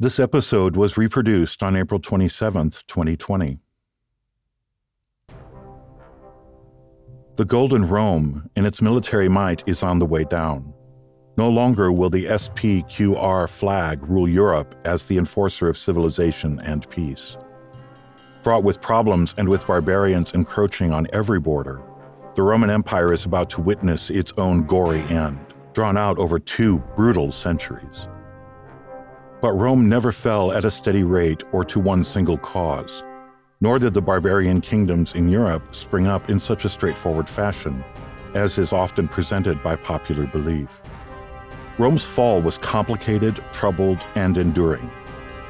This episode was reproduced on April 27, 2020. The Golden Rome, in its military might, is on the way down. No longer will the SPQR flag rule Europe as the enforcer of civilization and peace. Fraught with problems and with barbarians encroaching on every border, the Roman Empire is about to witness its own gory end, drawn out over two brutal centuries. But Rome never fell at a steady rate or to one single cause, nor did the barbarian kingdoms in Europe spring up in such a straightforward fashion, as is often presented by popular belief. Rome's fall was complicated, troubled, and enduring,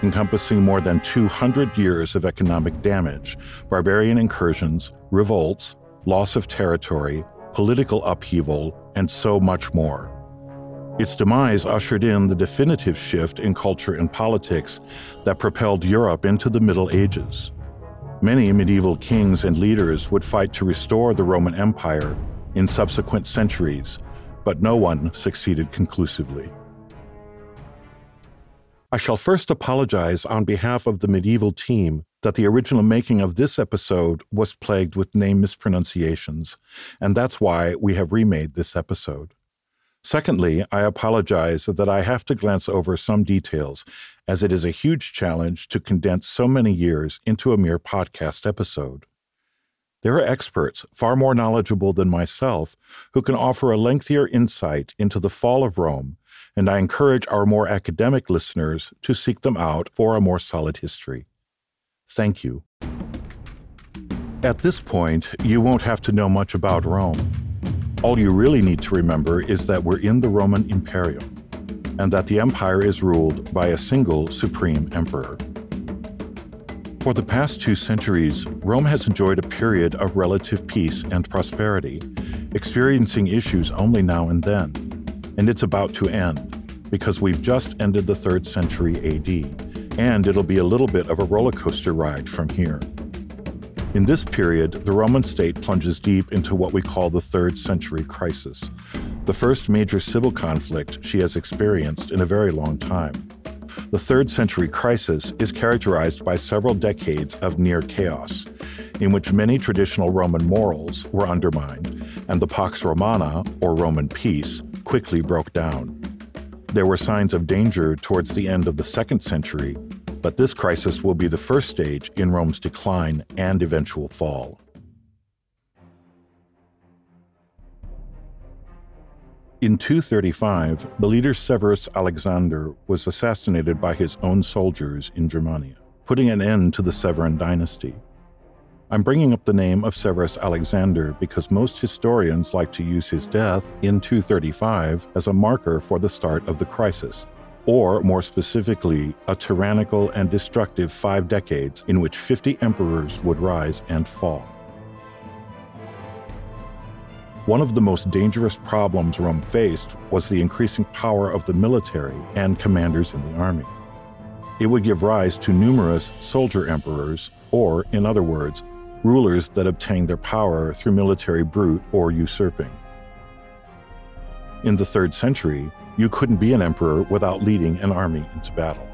encompassing more than 200 years of economic damage, barbarian incursions, revolts, loss of territory, political upheaval, and so much more. Its demise ushered in the definitive shift in culture and politics that propelled Europe into the Middle Ages. Many medieval kings and leaders would fight to restore the Roman Empire in subsequent centuries but no one succeeded conclusively. I shall first apologize on behalf of the medieval team that the original making of this episode was plagued with name mispronunciations, and that's why we have remade this episode. Secondly, I apologize that I have to glance over some details, as it is a huge challenge to condense so many years into a mere podcast episode. There are experts, far more knowledgeable than myself, who can offer a lengthier insight into the fall of Rome, and I encourage our more academic listeners to seek them out for a more solid history. Thank you. At this point, you won't have to know much about Rome. All you really need to remember is that we're in the Roman Imperium, and that the empire is ruled by a single supreme emperor. For the past two centuries, Rome has enjoyed a period of relative peace and prosperity, experiencing issues only now and then. And it's about to end, because we've just ended the 3rd century AD, and it'll be a little bit of a roller coaster ride from here. In this period, the Roman state plunges deep into what we call the 3rd century crisis, the first major civil conflict she has experienced in a very long time. The third century crisis is characterized by several decades of near chaos, in which many traditional Roman morals were undermined, and the Pax Romana, or Roman peace, quickly broke down. There were signs of danger towards the end of the second century, but this crisis will be the first stage in Rome's decline and eventual fall. In 235, the leader Severus Alexander was assassinated by his own soldiers in Germania, putting an end to the Severan dynasty. I'm bringing up the name of Severus Alexander because most historians like to use his death in 235 as a marker for the start of the crisis, or more specifically, a tyrannical and destructive five decades in which 50 emperors would rise and fall. One of the most dangerous problems Rome faced was the increasing power of the military and commanders in the army. It would give rise to numerous soldier emperors, or, in other words, rulers that obtained their power through military brute or usurping. In the third century, you couldn't be an emperor without leading an army into battle.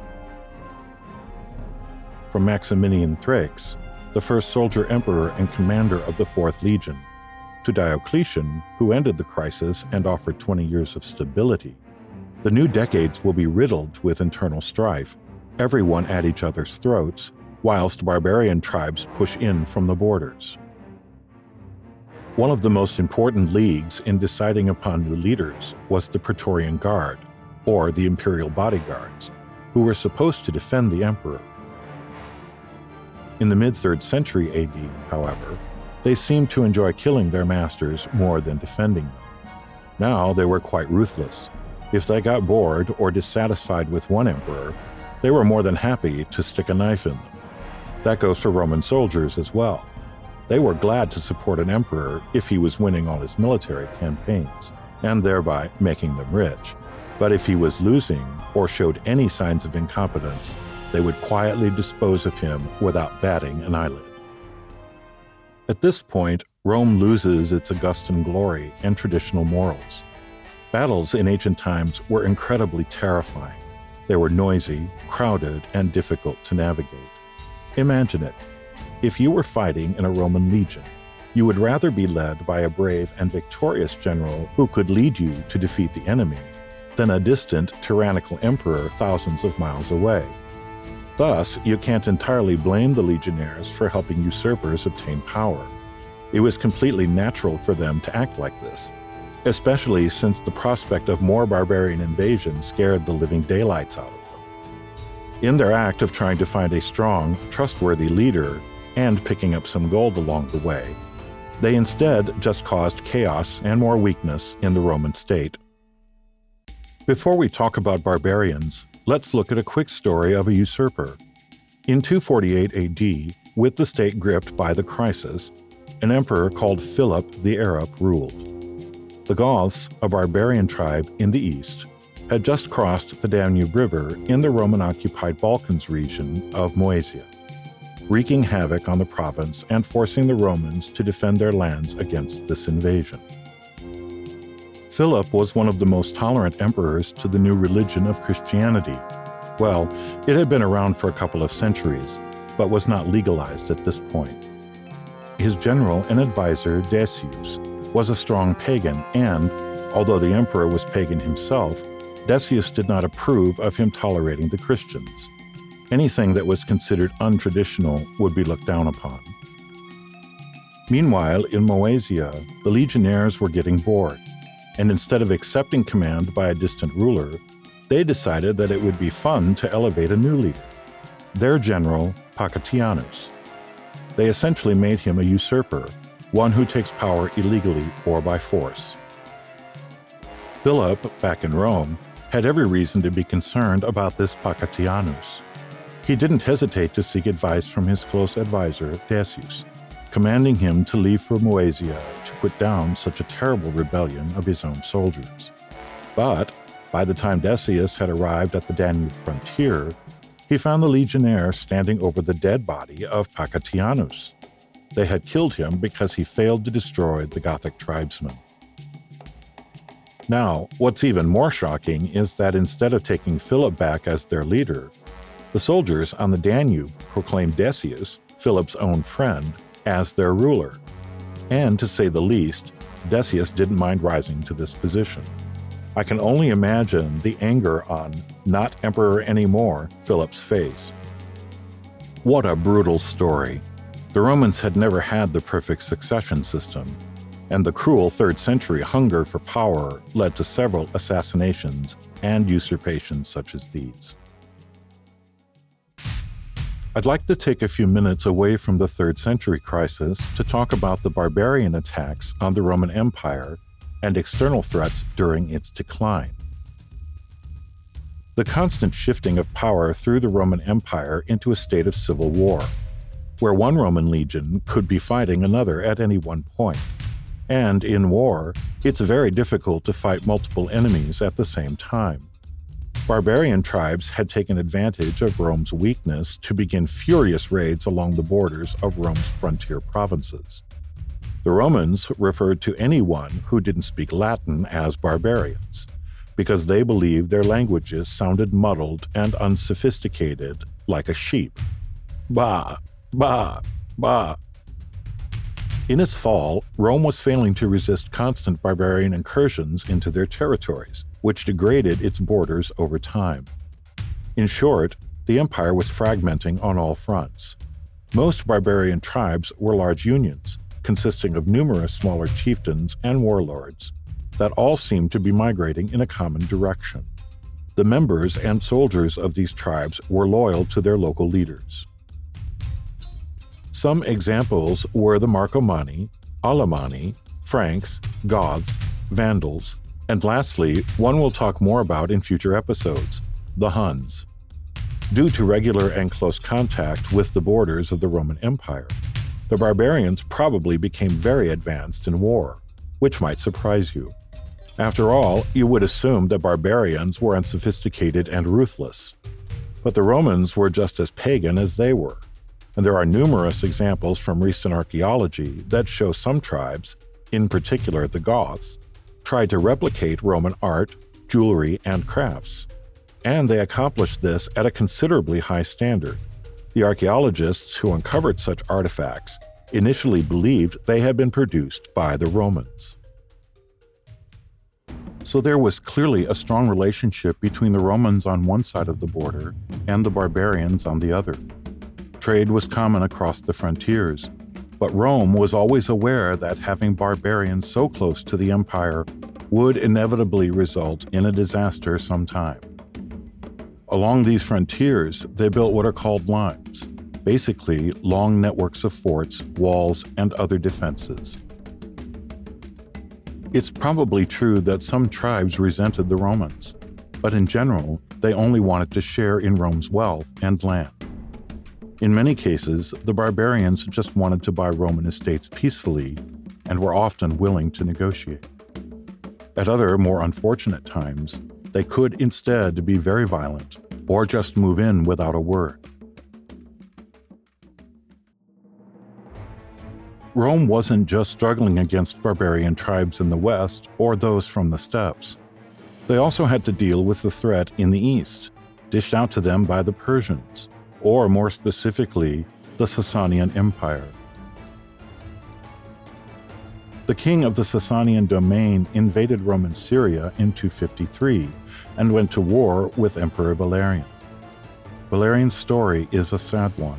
From Maximinus Thrax, the first soldier emperor and commander of the Fourth Legion, to Diocletian, who ended the crisis and offered 20 years of stability. The new decades will be riddled with internal strife, everyone at each other's throats, whilst barbarian tribes push in from the borders. One of the most important leagues in deciding upon new leaders was the Praetorian Guard, or the imperial bodyguards, who were supposed to defend the emperor. In the mid 3rd century AD, however, they seemed to enjoy killing their masters more than defending them. Now they were quite ruthless. If they got bored or dissatisfied with one emperor, they were more than happy to stick a knife in them. That goes for Roman soldiers as well. They were glad to support an emperor if he was winning all his military campaigns, and thereby making them rich. But if he was losing or showed any signs of incompetence, they would quietly dispose of him without batting an eyelid. At this point, Rome loses its Augustan glory and traditional morals. Battles in ancient times were incredibly terrifying, They were noisy, crowded, and difficult to navigate. Imagine it. If you were fighting in a Roman legion, you would rather be led by a brave and victorious general who could lead you to defeat the enemy than a distant, tyrannical emperor thousands of miles away. Thus, you can't entirely blame the legionnaires for helping usurpers obtain power. It was completely natural for them to act like this, especially since the prospect of more barbarian invasion scared the living daylights out of them. In their act of trying to find a strong, trustworthy leader and picking up some gold along the way, they instead just caused chaos and more weakness in the Roman state. Before we talk about barbarians, let's look at a quick story of a usurper. In 248 AD, with the state gripped by the crisis, an emperor called Philip the Arab ruled. The Goths, a barbarian tribe in the east, had just crossed the Danube River in the Roman occupied Balkans region of Moesia wreaking havoc on the province and forcing the Romans to defend their lands against this invasion. Philip was one of the most tolerant emperors to the new religion of Christianity. Well, it had been around for a couple of centuries, but was not legalized at this point. His general and advisor, Decius, was a strong pagan, and, although the emperor was pagan himself, Decius did not approve of him tolerating the Christians. Anything that was considered untraditional would be looked down upon. Meanwhile, in Moesia, the legionnaires were getting bored, and instead of accepting command by a distant ruler, they decided that it would be fun to elevate a new leader, their general, Pacatianus. They essentially made him a usurper, one who takes power illegally or by force. Philip, back in Rome, had every reason to be concerned about this Pacatianus. He didn't hesitate to seek advice from his close adviser, Decius, commanding him to leave for Moesia to put down such a terrible rebellion of his own soldiers. But by the time Decius had arrived at the Danube frontier, he found the legionnaires standing over the dead body of Pacatianus. They had killed him because he failed to destroy the Gothic tribesmen. Now, what's even more shocking is that instead of taking Philip back as their leader, the soldiers on the Danube proclaimed Decius, Philip's own friend, as their ruler. And to say the least, Decius didn't mind rising to this position. I can only imagine the anger on not emperor anymore Philip's face. What a brutal story. The Romans had never had the perfect succession system, and the cruel 3rd century hunger for power led to several assassinations and usurpations such as these. I'd like to take a few minutes away from the 3rd century crisis to talk about the barbarian attacks on the Roman Empire and external threats during its decline. The constant shifting of power threw the Roman Empire into a state of civil war, where one Roman legion could be fighting another at any one point. And in war, it's very difficult to fight multiple enemies at the same time. Barbarian tribes had taken advantage of Rome's weakness to begin furious raids along the borders of Rome's frontier provinces. The Romans referred to anyone who didn't speak Latin as barbarians, because they believed their languages sounded muddled and unsophisticated like a sheep. Bah, bah, bah. In its fall, Rome was failing to resist constant barbarian incursions into their territories which degraded its borders over time. In short, the empire was fragmenting on all fronts. Most barbarian tribes were large unions, consisting of numerous smaller chieftains and warlords, that all seemed to be migrating in a common direction. The members and soldiers of these tribes were loyal to their local leaders. Some examples were the Marcomanni, Alemanni, Franks, Goths, Vandals, and lastly, one we'll talk more about in future episodes the Huns. Due to regular and close contact with the borders of the Roman Empire, the barbarians probably became very advanced in war, which might surprise you. After all, you would assume that barbarians were unsophisticated and ruthless. But the Romans were just as pagan as they were, and there are numerous examples from recent archaeology that show some tribes, in particular the Goths, tried to replicate Roman art, jewelry, and crafts. and they accomplished this at a considerably high standard. The archaeologists who uncovered such artifacts initially believed they had been produced by the Romans. So there was clearly a strong relationship between the Romans on one side of the border and the barbarians on the other. Trade was common across the frontiers, but Rome was always aware that having barbarians so close to the empire would inevitably result in a disaster sometime. Along these frontiers, they built what are called limes, basically long networks of forts, walls, and other defenses. It's probably true that some tribes resented the Romans, but in general, they only wanted to share in Rome's wealth and land. In many cases, the barbarians just wanted to buy Roman estates peacefully and were often willing to negotiate. At other, more unfortunate times, they could instead be very violent or just move in without a word. Rome wasn't just struggling against barbarian tribes in the west or those from the steppes. They also had to deal with the threat in the east, dished out to them by the Persians, or more specifically, the Sasanian Empire. The king of the Sasanian domain invaded Roman Syria in 253 and went to war with Emperor Valerian. Valerian's story is a sad one.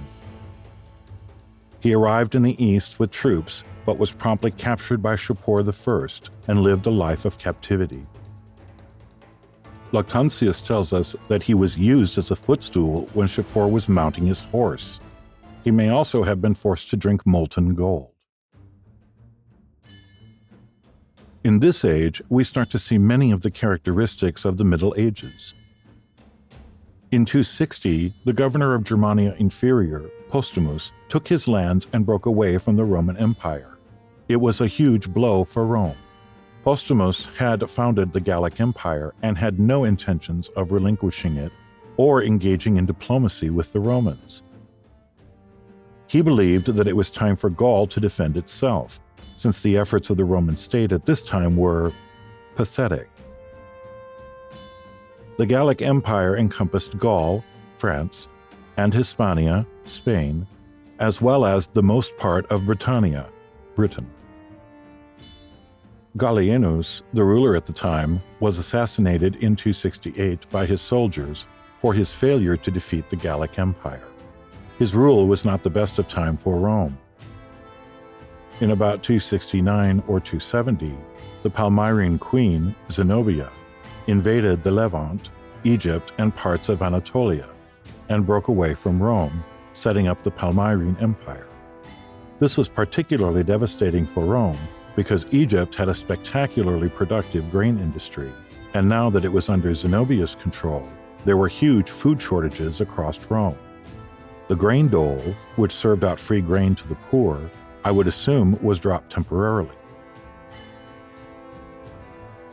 He arrived in the east with troops, but was promptly captured by Shapur I and lived a life of captivity. Lactantius tells us that he was used as a footstool when Shapur was mounting his horse. He may also have been forced to drink molten gold. In this age, we start to see many of the characteristics of the Middle Ages. In 260, the governor of Germania Inferior Postumus took his lands and broke away from the Roman Empire. It was a huge blow for Rome. Postumus had founded the Gallic Empire and had no intentions of relinquishing it or engaging in diplomacy with the Romans. He believed that it was time for Gaul to defend itself, since the efforts of the Roman state at this time were pathetic. The Gallic Empire encompassed Gaul, France, and Hispania, Spain, as well as the most part of Britannia, Britain. Gallienus, the ruler at the time, was assassinated in 268 by his soldiers for his failure to defeat the Gallic Empire. His rule was not the best of time for Rome. In about 269 or 270, the Palmyrene queen, Zenobia, invaded the Levant, Egypt, and parts of Anatolia and broke away from Rome, setting up the Palmyrene Empire. This was particularly devastating for Rome because Egypt had a spectacularly productive grain industry, and now that it was under Zenobia's control, there were huge food shortages across Rome. The grain dole, which served out free grain to the poor, I would assume was dropped temporarily.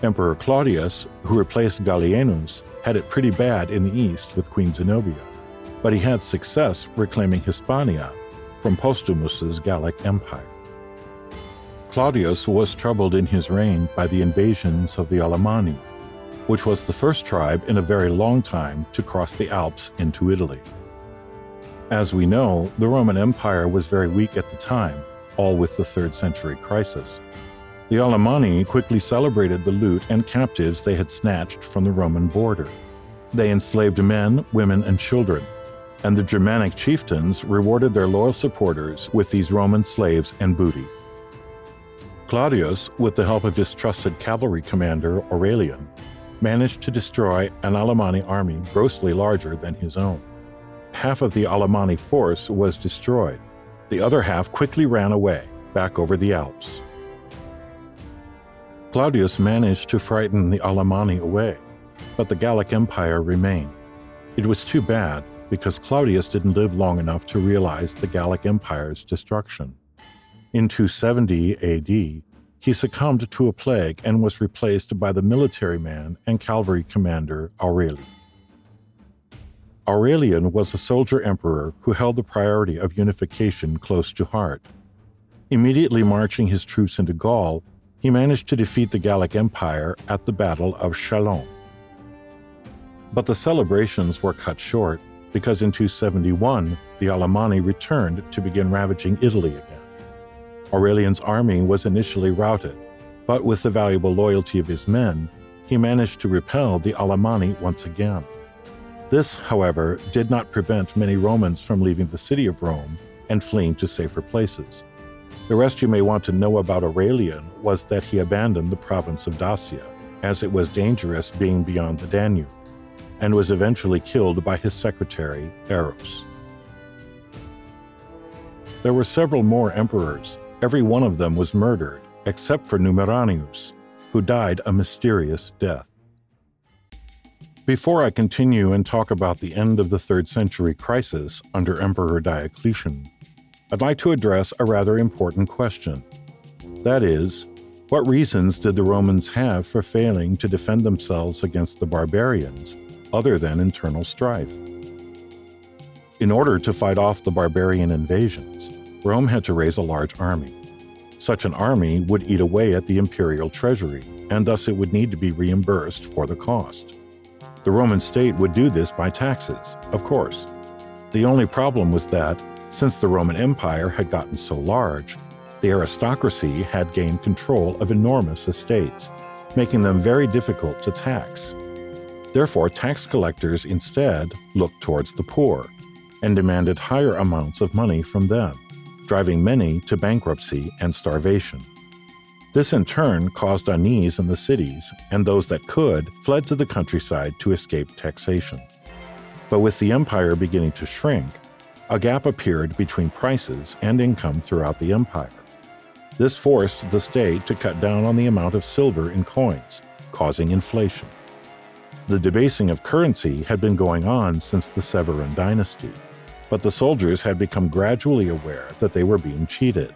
Emperor Claudius, who replaced Gallienus, had it pretty bad in the east with Queen Zenobia but he had success reclaiming Hispania from Postumus's Gallic Empire. Claudius was troubled in his reign by the invasions of the Alemanni, which was the first tribe in a very long time to cross the Alps into Italy. As we know, the Roman Empire was very weak at the time, all with the 3rd century crisis. The Alemanni quickly celebrated the loot and captives they had snatched from the Roman border. They enslaved men, women, and children, and the Germanic chieftains rewarded their loyal supporters with these Roman slaves and booty. Claudius, with the help of his trusted cavalry commander Aurelian, managed to destroy an Alemanni army grossly larger than his own. Half of the Alemanni force was destroyed. The other half quickly ran away, back over the Alps. Claudius managed to frighten the Alemanni away, but the Gallic Empire remained. It was too bad, because Claudius didn't live long enough to realize the Gallic Empire's destruction. In 270 AD, he succumbed to a plague and was replaced by the military man and cavalry commander Aurelian. Aurelian was a soldier emperor who held the priority of unification close to heart. Immediately marching his troops into Gaul, he managed to defeat the Gallic Empire at the Battle of Chalons. But the celebrations were cut short because in 271 the Alemanni returned to begin ravaging Italy again. Aurelian's army was initially routed, but with the valuable loyalty of his men, he managed to repel the Alemanni once again. This, however, did not prevent many Romans from leaving the city of Rome and fleeing to safer places. The rest you may want to know about Aurelian was that he abandoned the province of Dacia, as it was dangerous being beyond the Danube, and was eventually killed by his secretary, Eros. There were several more emperors. Every one of them was murdered, except for Numerianus, who died a mysterious death. Before I continue and talk about the end of the 3rd century crisis under Emperor Diocletian, I'd like to address a rather important question. That is, what reasons did the Romans have for failing to defend themselves against the barbarians other than internal strife? In order to fight off the barbarian invasions, Rome had to raise a large army. Such an army would eat away at the imperial treasury, and thus it would need to be reimbursed for the cost. The Roman state would do this by taxes, of course. The only problem was that, since the Roman Empire had gotten so large, the aristocracy had gained control of enormous estates, making them very difficult to tax. Therefore, tax collectors instead looked towards the poor and demanded higher amounts of money from them driving many to bankruptcy and starvation. This in turn caused unease in the cities, and those that could fled to the countryside to escape taxation. But with the empire beginning to shrink, a gap appeared between prices and income throughout the empire. This forced the state to cut down on the amount of silver in coins, causing inflation. The debasing of currency had been going on since the Severan dynasty but the soldiers had become gradually aware that they were being cheated.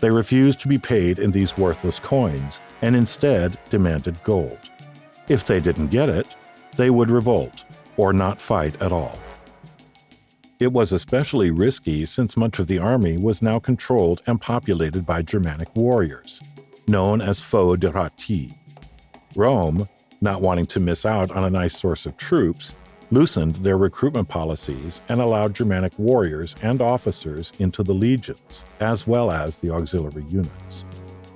They refused to be paid in these worthless coins and instead demanded gold. If they didn't get it, they would revolt or not fight at all. It was especially risky since much of the army was now controlled and populated by Germanic warriors, known as foederati. Rome, not wanting to miss out on a nice source of troops, loosened their recruitment policies and allowed Germanic warriors and officers into the legions, as well as the auxiliary units.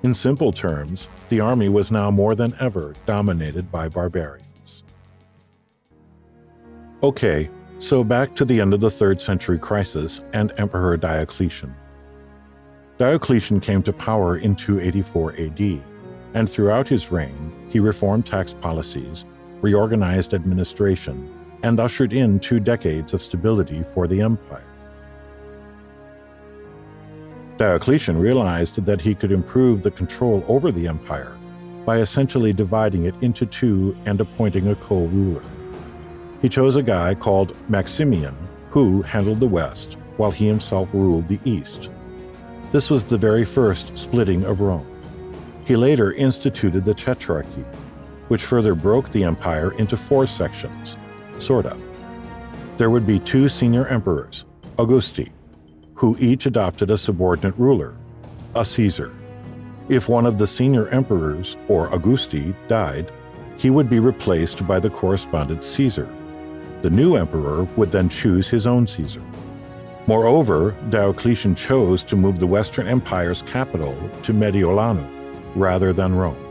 In simple terms, the army was now more than ever dominated by barbarians. Okay, so back to the end of the 3rd century crisis and Emperor Diocletian. Diocletian came to power in 284 AD, and throughout his reign, he reformed tax policies, reorganized administration, and ushered in two decades of stability for the empire. Diocletian realized that he could improve the control over the empire by essentially dividing it into two and appointing a co ruler. He chose a guy called Maximian, who handled the west, while he himself ruled the east. This was the very first splitting of Rome. He later instituted the Tetrarchy, which further broke the empire into four sections sort of. There would be two senior emperors, Augusti, who each adopted a subordinate ruler, a Caesar. If one of the senior emperors, or Augusti, died, he would be replaced by the correspondent Caesar. The new emperor would then choose his own Caesar. Moreover, Diocletian chose to move the Western Empire's capital to Mediolanum rather than Rome.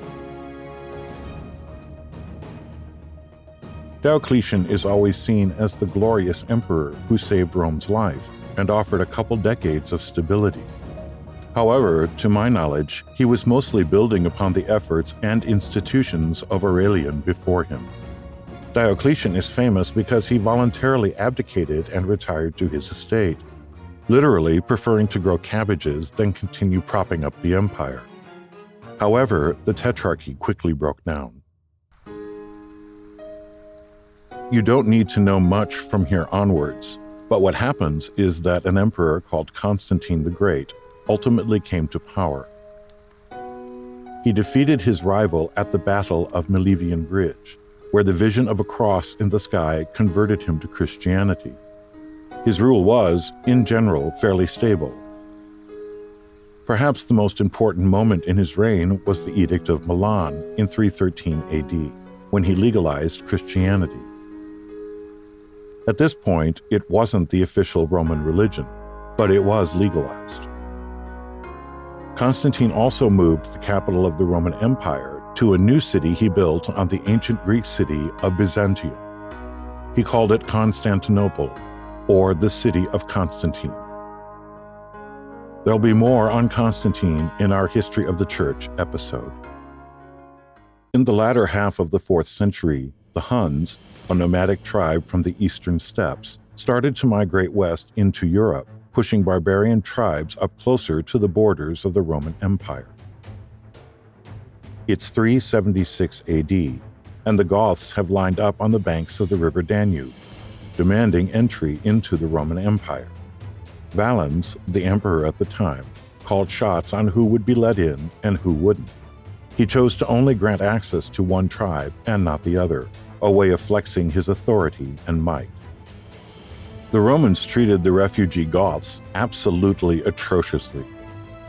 Diocletian is always seen as the glorious emperor who saved Rome's life and offered a couple decades of stability. However, to my knowledge, he was mostly building upon the efforts and institutions of Aurelian before him. Diocletian is famous because he voluntarily abdicated and retired to his estate, literally preferring to grow cabbages than continue propping up the empire. However, the Tetrarchy quickly broke down. You don't need to know much from here onwards, but what happens is that an emperor called Constantine the Great ultimately came to power. He defeated his rival at the Battle of Milvian Bridge, where the vision of a cross in the sky converted him to Christianity. His rule was, in general, fairly stable. Perhaps the most important moment in his reign was the Edict of Milan in 313 AD, when he legalized Christianity. At this point, it wasn't the official Roman religion, but it was legalized. Constantine also moved the capital of the Roman Empire to a new city he built on the ancient Greek city of Byzantium. He called it Constantinople, or the city of Constantine. There'll be more on Constantine in our History of the Church episode. In the latter half of the 4th century, the Huns, a nomadic tribe from the eastern steppes, started to migrate west into Europe, pushing barbarian tribes up closer to the borders of the Roman Empire. It's 376 AD, and the Goths have lined up on the banks of the river Danube, demanding entry into the Roman Empire. Valens, the emperor at the time, called shots on who would be let in and who wouldn't. He chose to only grant access to one tribe and not the other, a way of flexing his authority and might. The Romans treated the refugee Goths absolutely atrociously.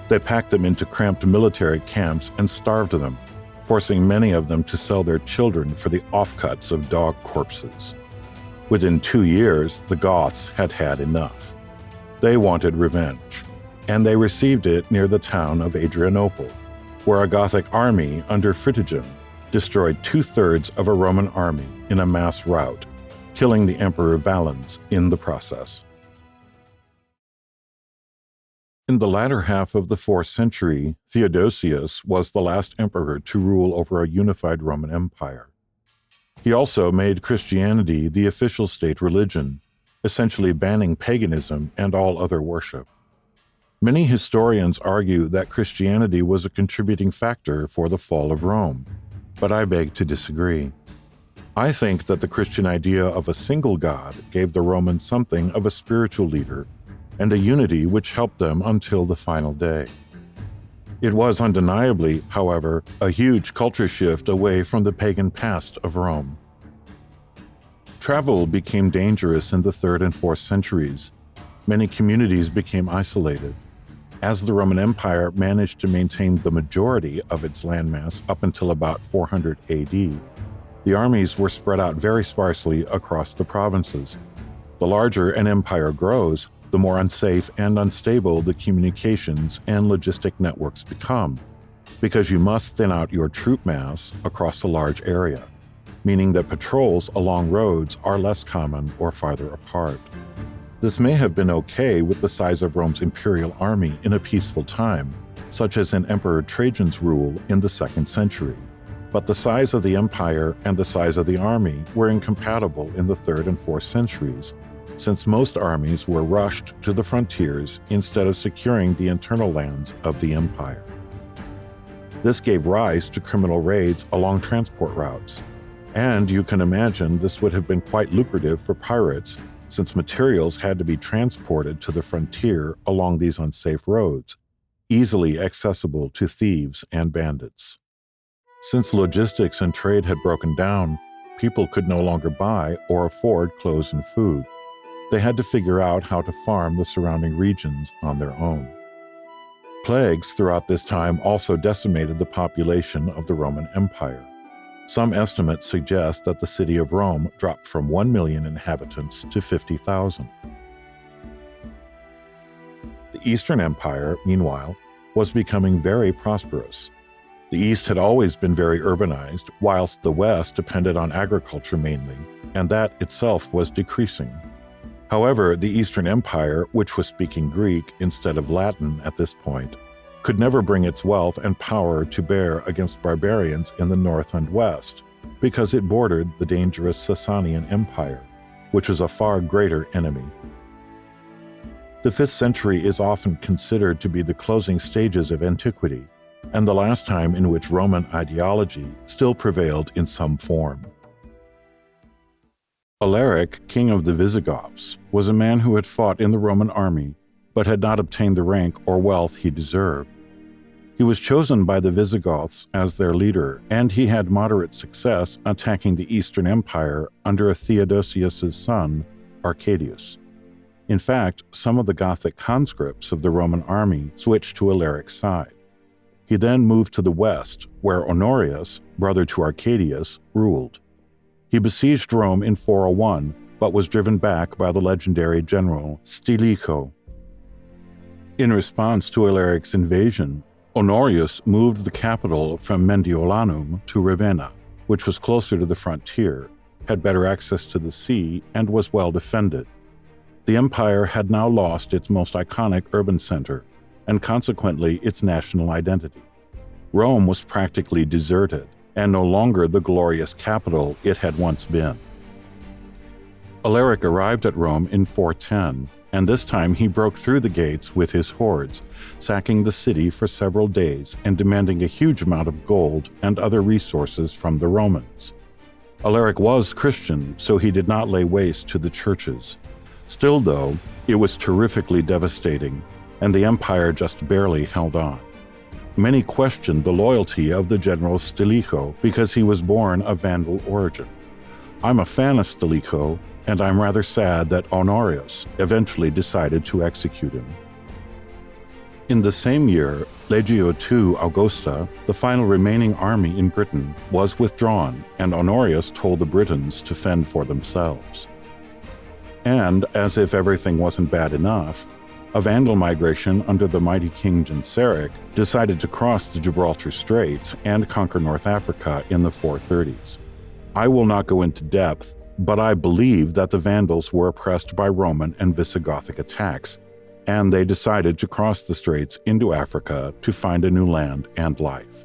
They packed them into cramped military camps and starved them, forcing many of them to sell their children for the offcuts of dog corpses. Within two years, the Goths had had enough. They wanted revenge, and they received it near the town of Adrianople, where a Gothic army under Fritigern destroyed two thirds of a Roman army in a mass rout, killing the Emperor Valens in the process. In the latter half of the fourth century, Theodosius was the last emperor to rule over a unified Roman Empire. He also made Christianity the official state religion essentially banning paganism and all other worship. Many historians argue that Christianity was a contributing factor for the fall of Rome, but I beg to disagree. I think that the Christian idea of a single God gave the Romans something of a spiritual leader and a unity which helped them until the final day. It was undeniably, however, a huge culture shift away from the pagan past of Rome. Travel became dangerous in the 3rd and 4th centuries. Many communities became isolated. As the Roman Empire managed to maintain the majority of its landmass up until about 400 AD, the armies were spread out very sparsely across the provinces. The larger an empire grows, the more unsafe and unstable the communications and logistic networks become, because you must thin out your troop mass across a large area meaning that patrols along roads are less common or farther apart. This may have been okay with the size of Rome's imperial army in a peaceful time, such as in Emperor Trajan's rule in the second century. But the size of the empire and the size of the army were incompatible in the third and fourth centuries, since most armies were rushed to the frontiers instead of securing the internal lands of the empire. This gave rise to criminal raids along transport routes, and you can imagine this would have been quite lucrative for pirates, since materials had to be transported to the frontier along these unsafe roads, easily accessible to thieves and bandits. Since logistics and trade had broken down, people could no longer buy or afford clothes and food. They had to figure out how to farm the surrounding regions on their own. Plagues throughout this time also decimated the population of the Roman Empire. Some estimates suggest that the city of Rome dropped from 1 million inhabitants to 50,000. The Eastern Empire, meanwhile, was becoming very prosperous. The East had always been very urbanized, whilst the West depended on agriculture mainly, and that itself was decreasing. However, the Eastern Empire, which was speaking Greek instead of Latin at this point, could never bring its wealth and power to bear against barbarians in the north and west, because it bordered the dangerous Sasanian Empire, which was a far greater enemy. The 5th century is often considered to be the closing stages of antiquity, and the last time in which Roman ideology still prevailed in some form. Alaric, king of the Visigoths, was a man who had fought in the Roman army but had not obtained the rank or wealth he deserved. He was chosen by the Visigoths as their leader, and he had moderate success attacking the Eastern Empire under Theodosius's son, Arcadius. In fact, some of the Gothic conscripts of the Roman army switched to Alaric's side. He then moved to the west, where Honorius, brother to Arcadius, ruled. He besieged Rome in 401 but was driven back by the legendary general Stilicho. In response to Alaric's invasion, Honorius moved the capital from Mediolanum to Ravenna, which was closer to the frontier, had better access to the sea, and was well defended. The empire had now lost its most iconic urban center, and consequently its national identity. Rome was practically deserted, and no longer the glorious capital it had once been. Alaric arrived at Rome in 410 and this time he broke through the gates with his hordes, sacking the city for several days and demanding a huge amount of gold and other resources from the Romans. Alaric was Christian, so he did not lay waste to the churches. Still, though, it was terrifically devastating, and the empire just barely held on. Many questioned the loyalty of the general Stilicho because he was born of Vandal origin. I'm a fan of Stilicho, and I'm rather sad that Honorius eventually decided to execute him. In the same year, Legio II Augusta, the final remaining army in Britain, was withdrawn, and Honorius told the Britons to fend for themselves. And, as if everything wasn't bad enough, a Vandal migration under the mighty King Genseric decided to cross the Gibraltar Straits and conquer North Africa in the 430s. I will not go into depth but I believe that the Vandals were oppressed by Roman and Visigothic attacks, and they decided to cross the straits into Africa to find a new land and life.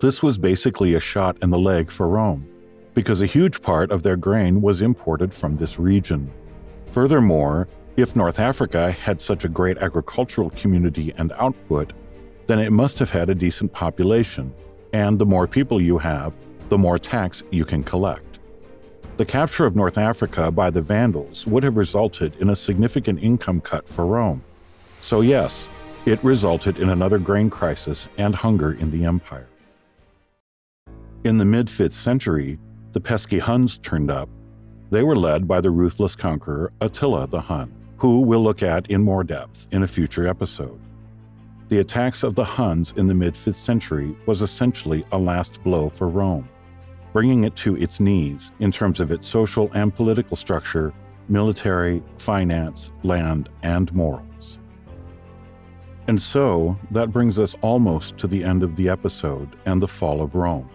This was basically a shot in the leg for Rome, because a huge part of their grain was imported from this region. Furthermore, if North Africa had such a great agricultural community and output, then it must have had a decent population, and the more people you have, the more tax you can collect. The capture of North Africa by the Vandals would have resulted in a significant income cut for Rome. So, yes, it resulted in another grain crisis and hunger in the empire. In the mid 5th century, the pesky Huns turned up. They were led by the ruthless conqueror Attila the Hun, who we'll look at in more depth in a future episode. The attacks of the Huns in the mid 5th century was essentially a last blow for Rome bringing it to its knees in terms of its social and political structure, military, finance, land, and morals. And so, that brings us almost to the end of the episode and the fall of Rome.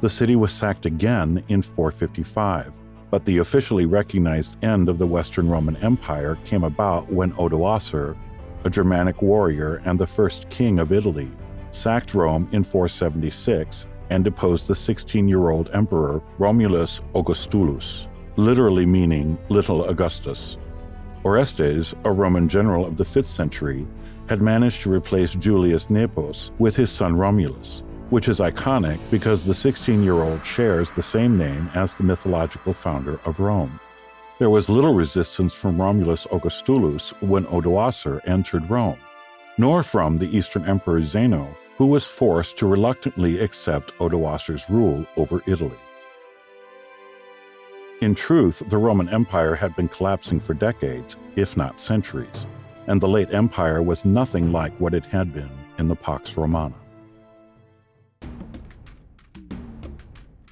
The city was sacked again in 455, but the officially recognized end of the Western Roman Empire came about when Odoacer, a Germanic warrior and the first king of Italy, sacked Rome in 476 and deposed the 16 year old emperor Romulus Augustulus, literally meaning Little Augustus. Orestes, a Roman general of the 5th century, had managed to replace Julius Nepos with his son Romulus, which is iconic because the 16 year old shares the same name as the mythological founder of Rome. There was little resistance from Romulus Augustulus when Odoacer entered Rome, nor from the Eastern Emperor Zeno, who was forced to reluctantly accept Odoacer's rule over Italy. In truth, the Roman Empire had been collapsing for decades, if not centuries, and the late empire was nothing like what it had been in the Pax Romana.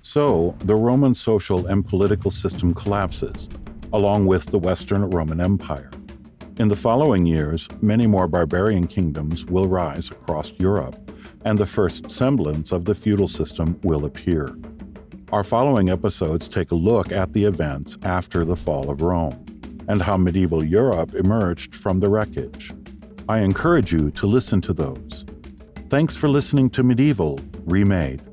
So, the Roman social and political system collapses, along with the Western Roman Empire. In the following years, many more barbarian kingdoms will rise across Europe, and the first semblance of the feudal system will appear. Our following episodes take a look at the events after the fall of Rome and how medieval Europe emerged from the wreckage. I encourage you to listen to those. Thanks for listening to Medieval Remade.